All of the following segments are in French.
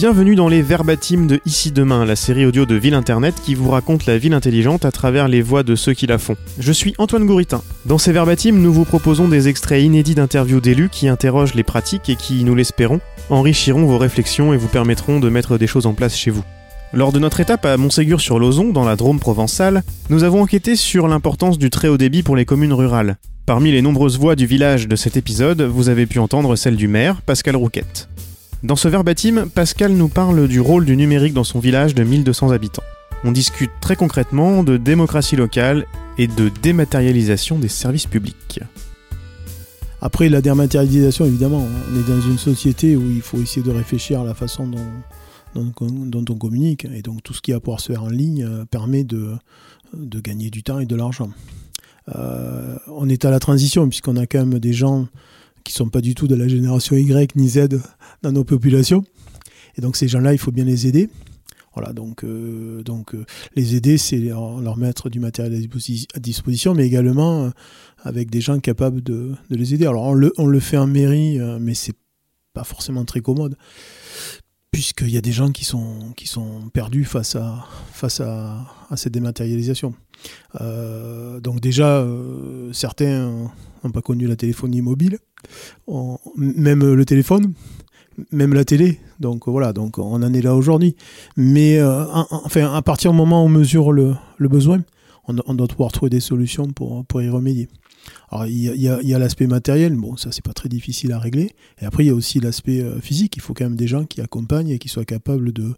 Bienvenue dans les Verbatims de Ici Demain, la série audio de Ville Internet qui vous raconte la ville intelligente à travers les voix de ceux qui la font. Je suis Antoine Gouritin. Dans ces Verbatims, nous vous proposons des extraits inédits d'interviews d'élus qui interrogent les pratiques et qui, nous l'espérons, enrichiront vos réflexions et vous permettront de mettre des choses en place chez vous. Lors de notre étape à Montségur sur Lozon, dans la Drôme provençale, nous avons enquêté sur l'importance du très haut débit pour les communes rurales. Parmi les nombreuses voix du village de cet épisode, vous avez pu entendre celle du maire, Pascal Rouquette. Dans ce verbatim, Pascal nous parle du rôle du numérique dans son village de 1200 habitants. On discute très concrètement de démocratie locale et de dématérialisation des services publics. Après la dématérialisation, évidemment, on est dans une société où il faut essayer de réfléchir à la façon dont, on communique. Et donc tout ce qui va pouvoir se faire en ligne euh, permet de, de gagner du temps et de l'argent. Euh, on est à la transition puisqu'on a quand même des gens qui sont pas du tout de la génération Y ni Z dans nos populations. Et donc ces gens-là, il faut bien les aider. Voilà, donc, euh, euh, les aider, c'est leur, mettre du matériel à disposition, mais également euh, avec des gens capables de, les aider. Alors on le, fait en mairie, mais c'est pas forcément très commode, puisqu'il y a des gens qui sont, perdus face à cette dématérialisation. donc déjà, certains n'ont pas connu la téléphonie mobile, même le téléphone, même la télé. Donc voilà, donc on en est là aujourd'hui. Mais euh, enfin, à partir du moment où on mesure le, besoin, on, doit pouvoir trouver des solutions pour, pour y remédier. Alors il y a, l'aspect matériel, bon ça c'est pas très difficile à régler. Et après il y a aussi l'aspect euh, physique, il faut quand même des gens qui accompagnent et qui soient capables de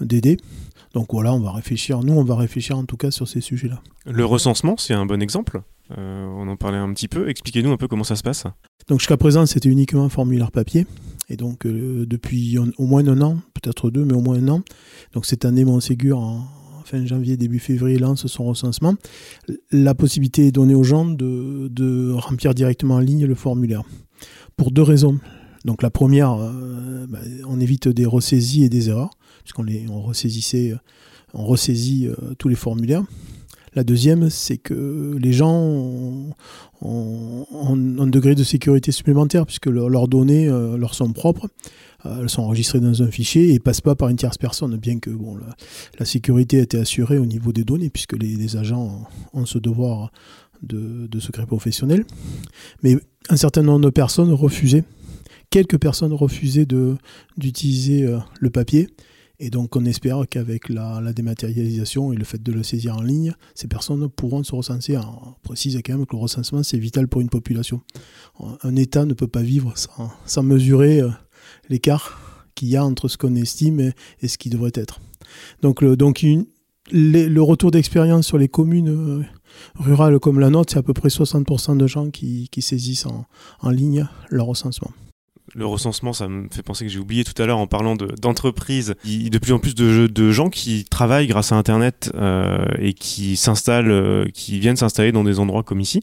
d'aider. Donc voilà, on va réfléchir, nous on va réfléchir en tout cas sur ces sujets-là. Le recensement, c'est un bon exemple euh, on en parlait un petit peu. Expliquez-nous un peu comment ça se passe. Donc jusqu'à présent, c'était uniquement un formulaire papier. Et donc euh, depuis au moins un an, peut-être deux, mais au moins un an. Donc cette année, Montségur, en fin janvier, début février, lance son recensement. La possibilité est donnée aux gens de, remplir directement en ligne le formulaire. Pour deux raisons. Donc la première, euh, bah, on évite des ressaisies et des erreurs, puisqu'on on ressaisissait, on ressaisit tous les formulaires. La deuxième, c'est que les gens ont, un degré de sécurité supplémentaire puisque leurs données euh, leur sont propres. Euh, elles sont enregistrées dans un fichier et ne passent pas par une tierce personne, bien que bon, la, sécurité a été assurée au niveau des données puisque les, agents ont ce devoir de, secret professionnel. Mais un certain nombre de personnes refusaient, quelques personnes refusaient d'utiliser euh, le papier et donc on espère qu'avec la, dématérialisation et le fait de le saisir en ligne, ces personnes pourront se recenser. On précise quand même que le recensement, c'est vital pour une population. Un État ne peut pas vivre sans, mesurer euh, l'écart qu'il y a entre ce qu'on estime et, ce qui devrait être. Donc, le, donc le retour d'expérience sur les communes euh, rurales comme la nôtre, c'est à peu près 60% de gens qui, saisissent en ligne leur recensement le recensement, ça me fait penser que j'ai oublié tout à l'heure en parlant d'entreprises. De, de plus en plus de, gens qui travaillent grâce à Internet euh, et qui s'installent, euh, qui viennent s'installer dans des endroits comme ici.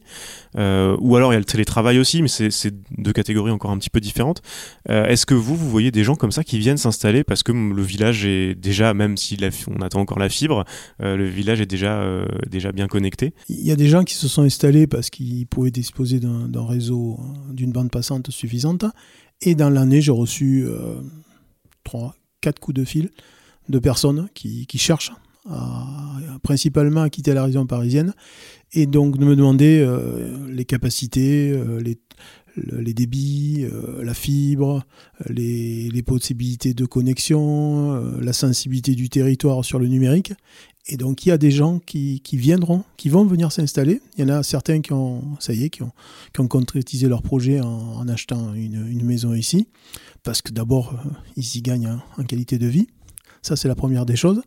Euh, ou alors il y a le télétravail aussi, mais c'est deux catégories encore un petit peu différentes. Est-ce que vous, vous voyez des gens comme ça qui viennent s'installer parce que le village est déjà, même si on attend encore la fibre, le village est déjà, déjà bien connecté? Il y a des gens qui se sont installés parce qu'ils pouvaient disposer d'un réseau, d'une bande passante suffisante et dans l'année, j'ai reçu euh, trois, quatre coups de fil de personnes qui, cherchent principalement à quitter la région parisienne et donc de me demander euh, les capacités, euh, les, débits, la fibre, les, possibilités de connexion, la sensibilité du territoire sur le numérique. Et donc il y a des gens qui, viendront, qui vont venir s'installer. Il y en a certains qui ont, ça y est, qui ont, qui ont concrétisé leur projet en, achetant une, maison ici, parce que d'abord euh, ils y gagnent en, qualité de vie. Ça c'est la première des choses.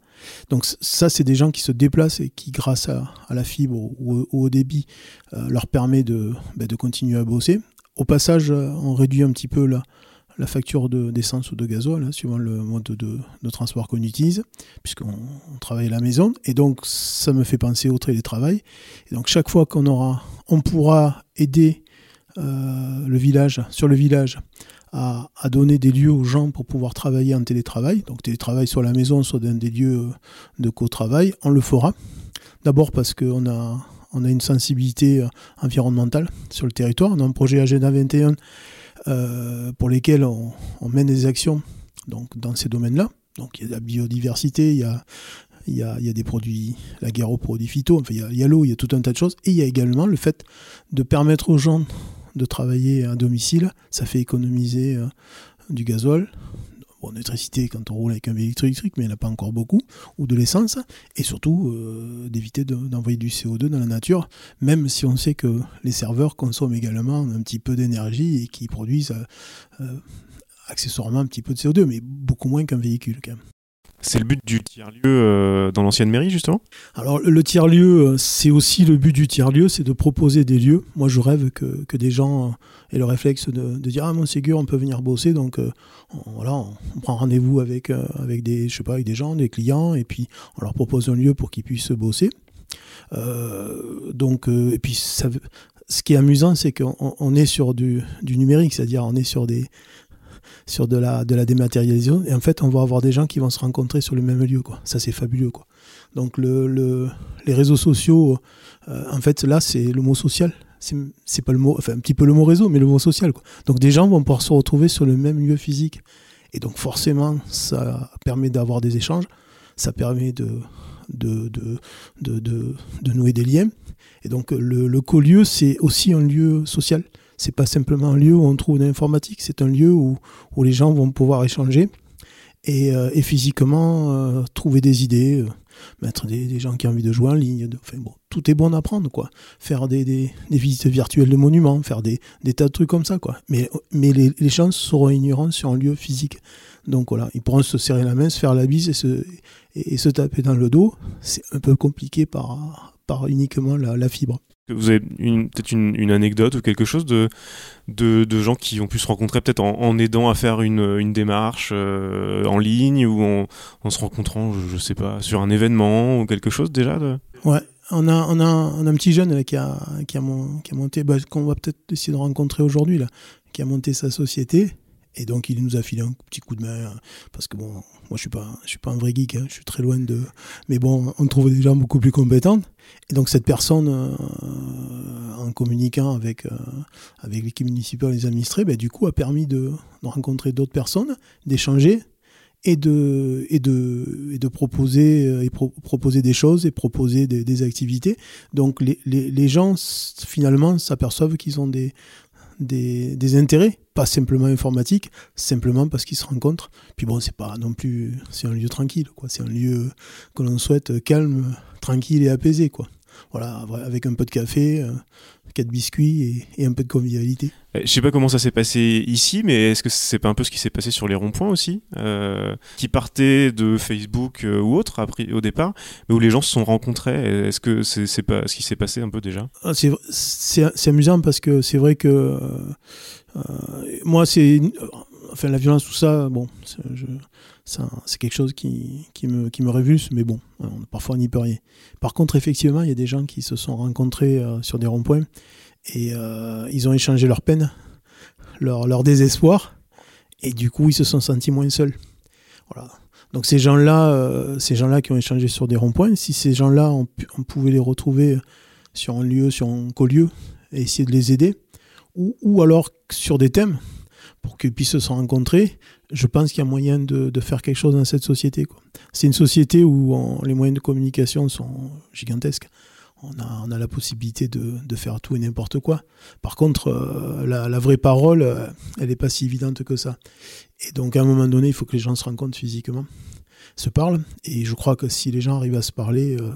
Donc ça c'est des gens qui se déplacent et qui grâce à, la fibre ou, au débit euh, leur permet de, ben, de continuer à bosser. Au passage, euh, on réduit un petit peu la, la facture d'essence ou de gasoil, hein, suivant le mode de, transport qu'on utilise, puisqu'on travaille à la maison. Et donc, ça me fait penser au télétravail. Et donc, chaque fois qu'on aura, on pourra aider euh, le village, sur le village, à, donner des lieux aux gens pour pouvoir travailler en télétravail. Donc, télétravail sur la maison, soit dans des lieux de co-travail, on le fera. D'abord parce qu'on a, on a une sensibilité environnementale sur le territoire. On a un projet Agenda 21 euh, pour lesquels on, mène des actions donc dans ces domaines-là. Donc il y a la biodiversité, il y a, il y a, il y a des produits, la guerre aux produits phyto, enfin, il y a, l'eau, il y a tout un tas de choses. Et il y a également le fait de permettre aux gens de travailler à domicile. Ça fait économiser euh, du gazole, bon, l'électricité quand on roule avec un véhicule électrique, mais il n'y en a pas encore beaucoup, ou de l'essence, et surtout euh, d'éviter de- d'envoyer du CO2 dans la nature, même si on sait que les serveurs consomment également un petit peu d'énergie et qui produisent euh, euh, accessoirement un petit peu de CO2, mais beaucoup moins qu'un véhicule quand même. C'est le but du tiers-lieu euh, dans l'ancienne mairie, justement? Alors le tiers-lieu, euh, c'est aussi le but du tiers-lieu, c'est de proposer des lieux. Moi je rêve que, des gens euh, aient le réflexe de, dire ah mon Ségur on peut venir bosser, donc on, voilà, on, prend rendez-vous avec, des je sais pas avec des gens, des clients, et puis on leur propose un lieu pour qu'ils puissent bosser. Donc et puis ce qui est amusant c'est qu'on on est sur du, du numérique, c'est-à-dire on est sur des sur de la, de la dématérialisation et en fait on va avoir des gens qui vont se rencontrer sur le même lieu quoi. Ça c'est fabuleux quoi. Donc le, le- les réseaux sociaux, euh, en fait, là, c'est le mot social. C'est pas le mot, enfin un petit peu le mot réseau, mais le mot social. Quoi. Donc des gens vont pouvoir se retrouver sur le même lieu physique. Et donc forcément, ça permet d'avoir des échanges, ça permet de, de, de, de, de- de nouer des liens. Et donc le, le co-lieu, c'est aussi un lieu social. C'est pas simplement un lieu où on trouve de l'informatique, c'est un lieu où, où les gens vont pouvoir échanger et, euh, et physiquement euh, trouver des idées, euh, mettre des, gens qui ont envie de jouer en ligne. enfin, bon, tout est bon à prendre, quoi. Faire des, des, visites virtuelles de monuments, faire des, tas de trucs comme ça, quoi. Mais, mais les, les gens seront ignorants sur un lieu physique. Donc voilà, ils pourront se serrer la main, se faire la bise et se, et, se taper dans le dos. C'est un peu compliqué par, par uniquement la fibre. Vous avez peut-être une, anecdote ou quelque chose de, de, gens qui ont pu se rencontrer peut-être en, aidant à faire une, une démarche euh, en ligne ou en, se rencontrant, je, sais pas, sur un événement ou quelque chose déjà. Ouais, on a, on a, un petit jeune qui, a, qui, a qui a monté, bah, qu'on va peut-être essayer de rencontrer aujourd'hui, là, qui a monté sa société. Et donc, il nous a filé un petit coup de main. euh, Parce que, bon, moi, je suis pas, je suis pas un vrai geek, hein, je suis très loin de. Mais bon, on trouve des gens beaucoup plus compétents. Et donc, cette personne, euh, en communiquant avec, euh, avec l'équipe municipale et les administrés, bah, du coup, a permis de, rencontrer d'autres personnes, d'échanger et de, et de, et de proposer, euh, et pro- proposer des choses et proposer des, des activités. Donc les, les, les gens, finalement, s'aperçoivent qu'ils ont des, des, intérêts, pas simplement informatiques, simplement parce qu'ils se rencontrent. Puis bon, c'est pas non plus, c'est un lieu tranquille, quoi. C'est un lieu que l'on souhaite calme, tranquille et apaisé, quoi. Voilà, avec un peu de café, euh, quatre biscuits et, et un peu de convivialité. Euh, Je sais pas comment ça s'est passé ici, mais est-ce que c'est pas un peu ce qui s'est passé sur les ronds-points aussi, euh, qui partaient de Facebook euh, ou autre après, au départ, mais où les gens se sont rencontrés? Est-ce que c'est c'est pas ce qui s'est passé un peu déjà? Ah, C'est amusant parce que c'est vrai que moi, c'est. Enfin, la violence, tout ça, bon, c'est quelque chose qui, qui, me, qui révulse, mais bon, on- parfois on n'y peut rien. Par contre, effectivement, il y a des gens qui se sont rencontrés euh, sur des ronds-points et euh, ils ont échangé leur peine, leur, leur désespoir, et du coup, ils se sont sentis moins seuls. Voilà. Donc ces gens-là, euh, ces gens-là qui ont échangé sur des ronds-points, si ces gens-là, on, pouvait les retrouver sur un lieu, sur un co-lieu, et essayer de les aider, ou alors sur des thèmes, pour qu'ils puissent se rencontrer, je pense qu'il y a moyen de, faire quelque chose dans cette société. C'est une société où les moyens de communication sont gigantesques. On a, la possibilité de, faire tout et n'importe quoi. Par contre, euh, la, la vraie parole, euh, elle n'est pas si évidente que ça. Et donc, à un moment donné, il faut que les gens se rencontrent physiquement, se parlent. Et je crois que si les gens arrivent à se parler, euh,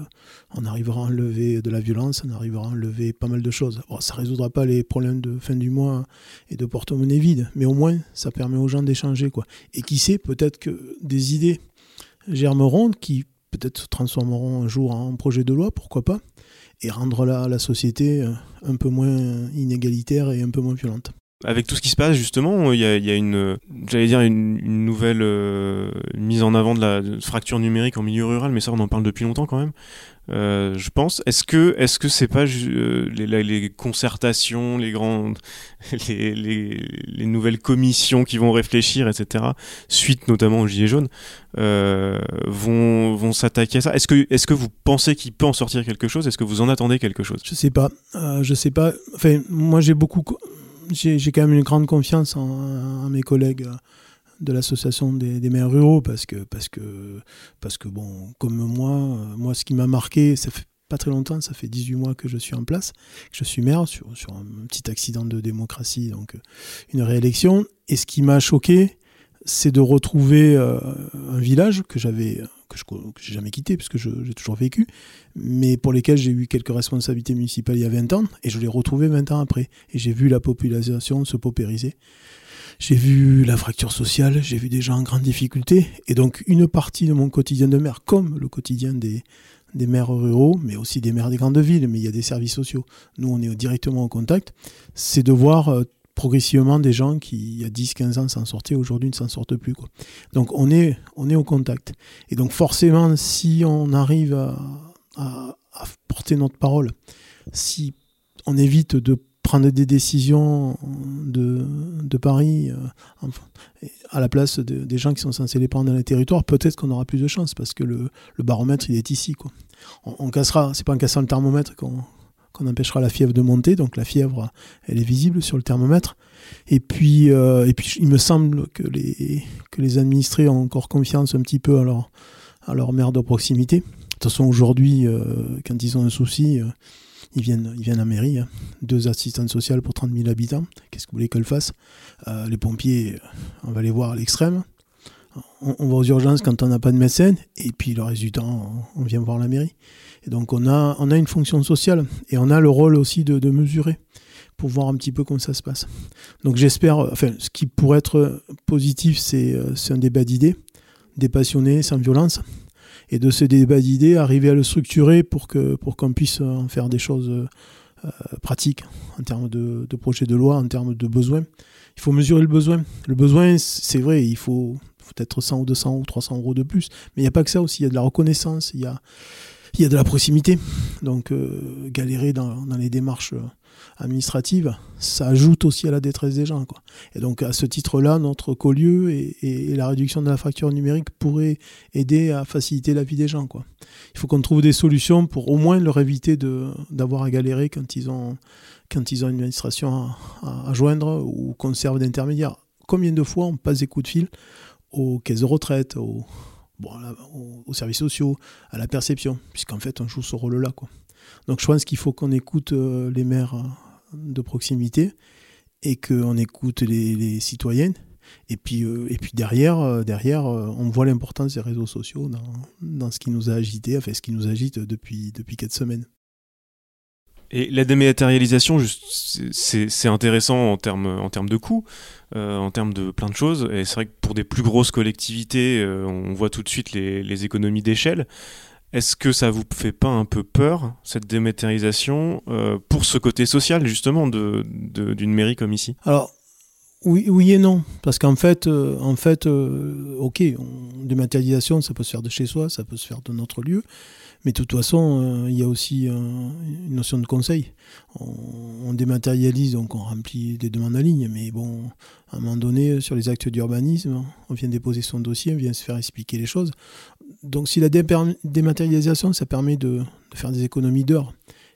on arrivera à enlever de la violence, on arrivera à enlever pas mal de choses. Bon, ça ne résoudra pas les problèmes de fin du mois et de porte-monnaie vide, mais au moins, ça permet aux gens d'échanger. quoi. Et qui sait, peut-être que des idées germeront qui peut-être se transformeront un jour en projet de loi, pourquoi pas, et rendre la, la société euh, un peu moins inégalitaire et un peu moins violente. Avec tout ce qui se passe, justement, il y a, il y a une, euh, j'allais dire, une, nouvelle euh, mise en avant de la fracture numérique en milieu rural, mais ça, on en parle depuis longtemps quand même. Euh, je pense. Est-ce que, est-ce que c'est pas euh, les, concertations, les grandes, les, les, les nouvelles commissions qui vont réfléchir, etc., suite notamment au Gilets jaunes, euh, vont, vont s'attaquer à ça? Est-ce que, est-ce que vous pensez qu'il peut en sortir quelque chose? Est-ce que vous en attendez quelque chose? Je sais pas. Euh, je sais pas. Enfin, moi, j'ai beaucoup. J'ai quand même une grande confiance en, mes collègues euh, de l'association des, maires ruraux parce que, parce que, parce que bon, comme moi, moi, ce qui m'a marqué, ça fait pas très longtemps, ça fait 18 mois que je suis en place, je suis maire sur, sur un petit accident de démocratie, donc une réélection. Et ce qui m'a choqué, c'est de retrouver euh, un village que j'avais que je n'ai jamais quitté puisque j'ai toujours vécu, mais pour lesquels j'ai eu quelques responsabilités municipales il y a 20 ans et je l'ai retrouvé 20 ans après et j'ai vu la population se paupériser. J'ai vu la fracture sociale, j'ai vu des gens en grande difficulté et donc une partie de mon quotidien de maire comme le quotidien des des maires ruraux, mais aussi des maires des grandes villes, mais il y a des services sociaux. Nous, on est directement en contact. C'est de voir euh, progressivement des gens qui, il y a 10-15 ans, s'en sortaient, aujourd'hui ne s'en sortent plus. Donc on est, on est au contact. Et donc forcément, si on arrive à, porter notre parole, si on évite de prendre des décisions de, de Paris euh, à la place des gens qui sont censés les prendre dans les territoires, peut-être qu'on aura plus de chance parce que le, baromètre il est ici. On, on cassera, c'est pas en cassant le thermomètre qu'on qu'on empêchera la fièvre de monter. Donc la fièvre, elle est visible sur le thermomètre. Et puis, euh, il me semble que les, administrés ont encore confiance un petit peu à leur, à maire de proximité. De toute façon, aujourd'hui, euh, quand ils ont un souci, euh, ils, viennent, ils viennent à mairie. Hein. Deux assistantes sociales pour 30 000 habitants. Qu'est-ce que vous voulez qu'elles fassent? Les pompiers, on va les voir à l'extrême. On, va aux urgences quand on n'a pas de médecin. Et puis le résultat, on vient voir la mairie. Et donc on a, on a une fonction sociale et on a le rôle aussi de, mesurer pour voir un petit peu comment ça se passe. Donc j'espère, enfin ce qui pourrait être positif, c'est un débat d'idées, des passionnés, sans violence. Et de ce débat d'idées, arriver à le structurer pour qu'on pour qu'on puisse en faire des choses euh, pratiques en termes de, de projet de loi, en termes de besoins. Il faut mesurer le besoin. Le besoin, c'est vrai, il faut, faut être 100 ou 200 ou 300 euros de plus. Mais il n'y a pas que ça aussi, il y a de la reconnaissance, il y a, y a de la proximité. Donc euh, galérer dans, les démarches euh, administratives, ça ajoute aussi à la détresse des gens. Quoi. Et donc à ce titre-là, notre collieu et, la réduction de la fracture numérique pourraient aider à faciliter la vie des gens. Quoi. Il faut qu'on trouve des solutions pour au moins leur éviter d'avoir à galérer quand ils ont, quand ils ont une administration à, joindre ou qu'on serve d'intermédiaire. Combien de fois on passe des coups de fil aux caisses de retraite, aux, bon, aux, services sociaux, à la perception, puisqu'en fait on joue ce rôle-là. Donc je pense qu'il faut qu'on écoute euh, les maires euh, de proximité et qu'on écoute les, les, citoyennes. Et puis, euh, et puis derrière, derrière on voit l'importance des réseaux sociaux dans, dans, ce qui nous a agité, enfin ce qui nous agite depuis, depuis quatre semaines. Et la dématérialisation, c'est intéressant en termes en termes de coûts, euh, en termes de plein de choses. Et c'est vrai que pour des plus grosses collectivités, euh, on voit tout de suite les, les économies d'échelle. Est-ce que ça vous fait pas un peu peur, cette dématérialisation, euh, pour ce côté social, justement, d'une de, d'une mairie comme ici? Alors, oui, oui et non. Parce qu'en fait, en fait ok, dématérialisation, ça peut se faire de chez soi, ça peut se faire de notre lieu. Mais de toute façon, euh, il y a aussi euh, une notion de conseil. On, dématérialise, donc on remplit des demandes en ligne. Mais bon, à un moment donné, sur les actes d'urbanisme, on vient déposer son dossier, on vient se faire expliquer les choses. Donc si la dématérialisation, ça permet de, faire des économies d'heures,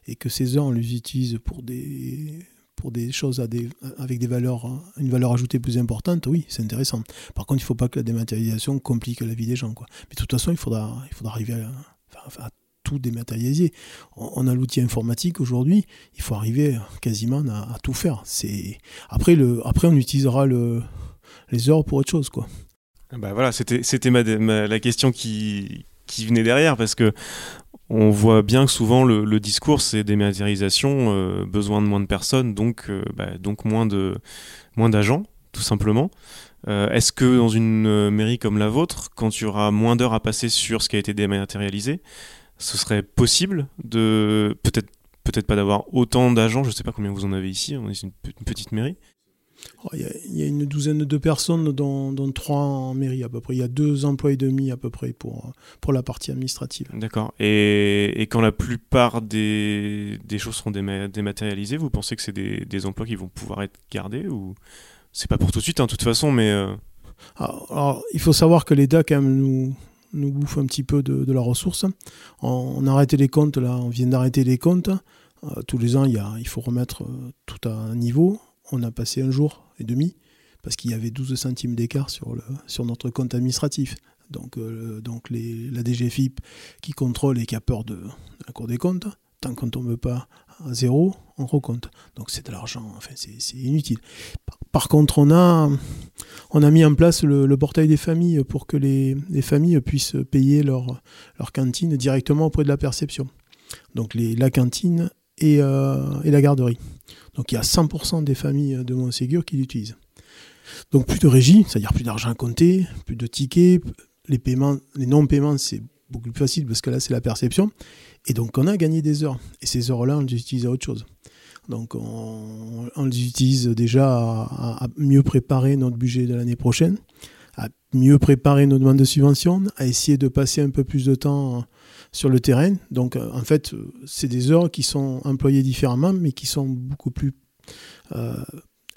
et que ces heures, on les utilise pour des pour des choses avec des valeurs, une valeur ajoutée plus importante, oui, c'est intéressant. Par contre, il ne faut pas que la dématérialisation complique la vie des gens. Quoi. Mais de toute façon, il faudra, il faudra arriver à, tout dématérialiser. On, a l'outil informatique aujourd'hui, il faut arriver quasiment à, tout faire. C'est après le, après on utilisera le, les heures pour autre chose, quoi. Bah voilà, c'était c'était ma, la question qui venait derrière parce que on voit bien que souvent le, discours c'est dématérialisation, euh, besoin de moins de personnes, donc euh, bah, donc moins de moins d'agents tout simplement. Euh, est-ce que dans une mairie comme la vôtre, quand il y aura moins d'heures à passer sur ce qui a été dématérialisé, ce serait possible de peut-être peut-être pas d'avoir autant d'agents, je ne sais pas combien vous en avez ici, on est une, petite mairie. Oh, il y, a une douzaine de personnes, dont, trois en mairie à peu près. Il y a deux emplois et demi à peu près pour, pour la partie administrative. D'accord. Et, et, quand la plupart des, des choses seront dématérialisées, vous pensez que c'est des, des emplois qui vont pouvoir être gardés ou c'est pas pour tout de suite, en hein, toute façon, mais. Euh, alors, il faut savoir que l'État, quand même, nous, nous bouffe un petit peu de, la ressource. On, a arrêté les comptes, là, on vient d'arrêter les comptes. Euh, tous les ans, il, y a, il faut remettre euh, tout à un niveau. On a passé un jour et demi parce qu'il y avait 12 centimes d'écart sur, notre compte administratif. Donc, euh, donc la DGFIP qui contrôle et qui a peur de, la Cour des comptes, tant qu'on ne tombe pas à zéro, on recompte. Donc c'est de l'argent, enfin c'est inutile. Par, contre, on a, on a mis en place le, portail des familles pour que les, les familles puissent payer leur, leur cantine directement auprès de la perception. Donc les, la cantine et, euh, et la garderie. Donc il y a 100% des familles de Montségur qui l'utilisent. Donc plus de régie, c'est-à-dire plus d'argent à compter, plus de tickets, les paiements, les non-paiements, c'est beaucoup plus facile parce que là, c'est la perception. Et donc, on a gagné des heures. Et ces heures-là, on les utilise à autre chose. Donc, on, les utilise déjà à, mieux préparer notre budget de l'année prochaine, à mieux préparer nos demandes de subvention, à essayer de passer un peu plus de temps sur le terrain. Donc, en fait, c'est des heures qui sont employées différemment, mais qui sont beaucoup plus euh,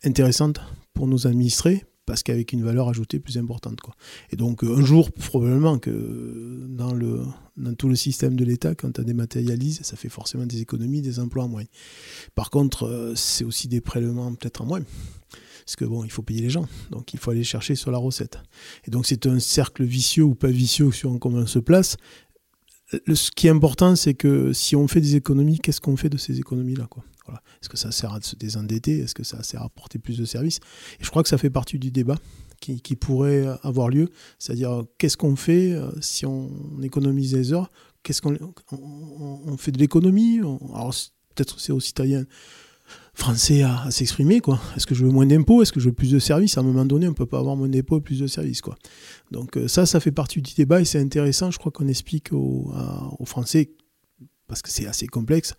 intéressantes pour nos administrés, parce qu'avec une valeur ajoutée plus importante. Quoi. Et donc un jour, probablement que dans, le, dans tout le système de l'État, quand tu dématérialises, ça fait forcément des économies, des emplois en moins. Par contre, euh, c'est aussi des prélèvements peut-être en moins. Parce que bon, il faut payer les gens, donc il faut aller chercher sur la recette. Et donc c'est un cercle vicieux ou pas vicieux sur comment on se place. Ce qui est important, c'est que si on fait des économies, qu'est-ce qu'on fait de ces économies-là quoi? Est-ce que ça sert à se désendetter? Est-ce que ça sert à apporter plus de services? Et je crois que ça fait partie du débat qui, pourrait avoir lieu. C'est-à-dire, qu'est-ce qu'on fait euh, si on économise des heures? Qu'est-ce qu'on on, fait de l'économie? Alors, peut-être c'est aux citoyens français à, s'exprimer. quoi. Est-ce que je veux moins d'impôts? Est-ce que je veux plus de services? À un moment donné, on ne peut pas avoir moins d'impôts et plus de services. quoi. Donc euh, ça, ça fait partie du débat et c'est intéressant. Je crois qu'on explique aux, Français parce que c'est assez complexe,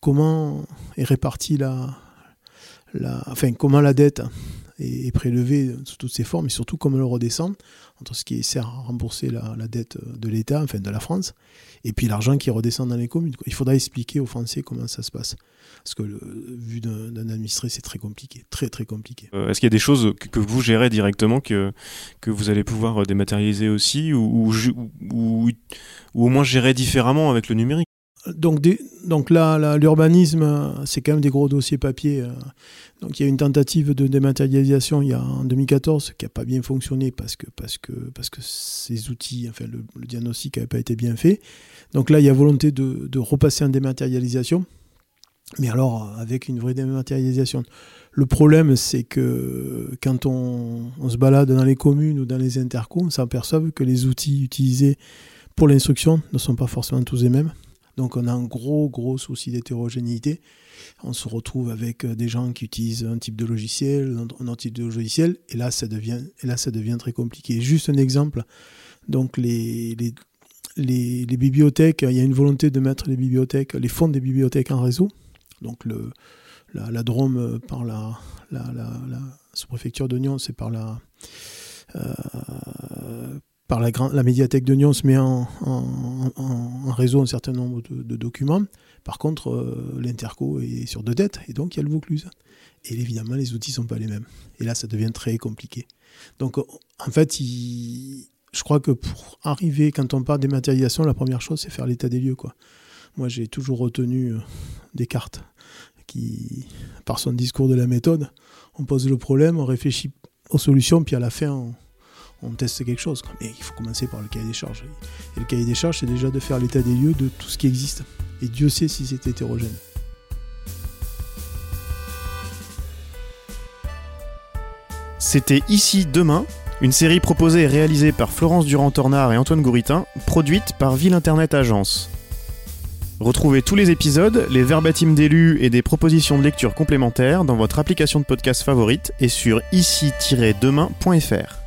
comment est répartie la, la, enfin, comment la dette est, prélevée sous toutes ses formes et surtout comment elle redescend entre ce qui sert à rembourser la, dette de l'État, enfin de la France, et puis l'argent qui redescend dans les communes. Il faudra expliquer aux Français comment ça se passe. Parce que le, vu d'un administré, c'est très compliqué, très très compliqué. Euh, est-ce qu'il y a des choses que, vous gérez directement, que, que vous allez pouvoir dématérialiser aussi, ou au moins gérer différemment avec le numérique? Donc, donc là, l'urbanisme, c'est quand même des gros dossiers papier. Euh. Donc il y a une tentative de dématérialisation il y a en 2014 qui n'a pas bien fonctionné parce que, parce que, parce que ces outils, enfin le, diagnostic n'avait pas été bien fait. Donc là, il y a volonté de, de, repasser en dématérialisation, mais alors avec une vraie dématérialisation. Le problème, c'est que quand on, on, se balade dans les communes ou dans les intercoms, on s'aperçoit que les outils utilisés pour l'instruction ne sont pas forcément tous les mêmes. Donc on a un gros, gros souci d'hétérogénéité. On se retrouve avec euh, des gens qui utilisent un type de logiciel, un autre type de logiciel, et là ça devient, très compliqué. Juste un exemple. Donc les, bibliothèques, il y a une volonté de mettre les bibliothèques, les fonds des bibliothèques en réseau. Donc la, Drôme euh, par la sous-préfecture de Nyon, c'est par la euh, par la, médiathèque de Nyon se met en, réseau un certain nombre de, documents. Par contre, euh, l'Interco est sur deux têtes, et donc il y a le Vaucluse. Et évidemment, les outils ne sont pas les mêmes. Et là, ça devient très compliqué. Donc, en fait, je crois que pour arriver, quand on parle dématérialisation, la première chose, c'est faire l'état des lieux. Quoi. Moi, j'ai toujours retenu euh, Descartes, qui, par son discours de la méthode, on pose le problème, on réfléchit aux solutions, puis à la fin, on, on teste quelque chose. Mais il faut commencer par le cahier des charges. Et le cahier des charges, c'est déjà de faire l'état des lieux de tout ce qui existe. Et Dieu sait si c'est hétérogène. C'était Ici Demain, une série proposée et réalisée par Florence Durand-Tornard et Antoine Gouritin, produite par Ville Internet Agence. Retrouvez tous les épisodes, les verbatims d'élus et des propositions de lecture complémentaires dans votre application de podcast favorite et sur ici-demain.fr.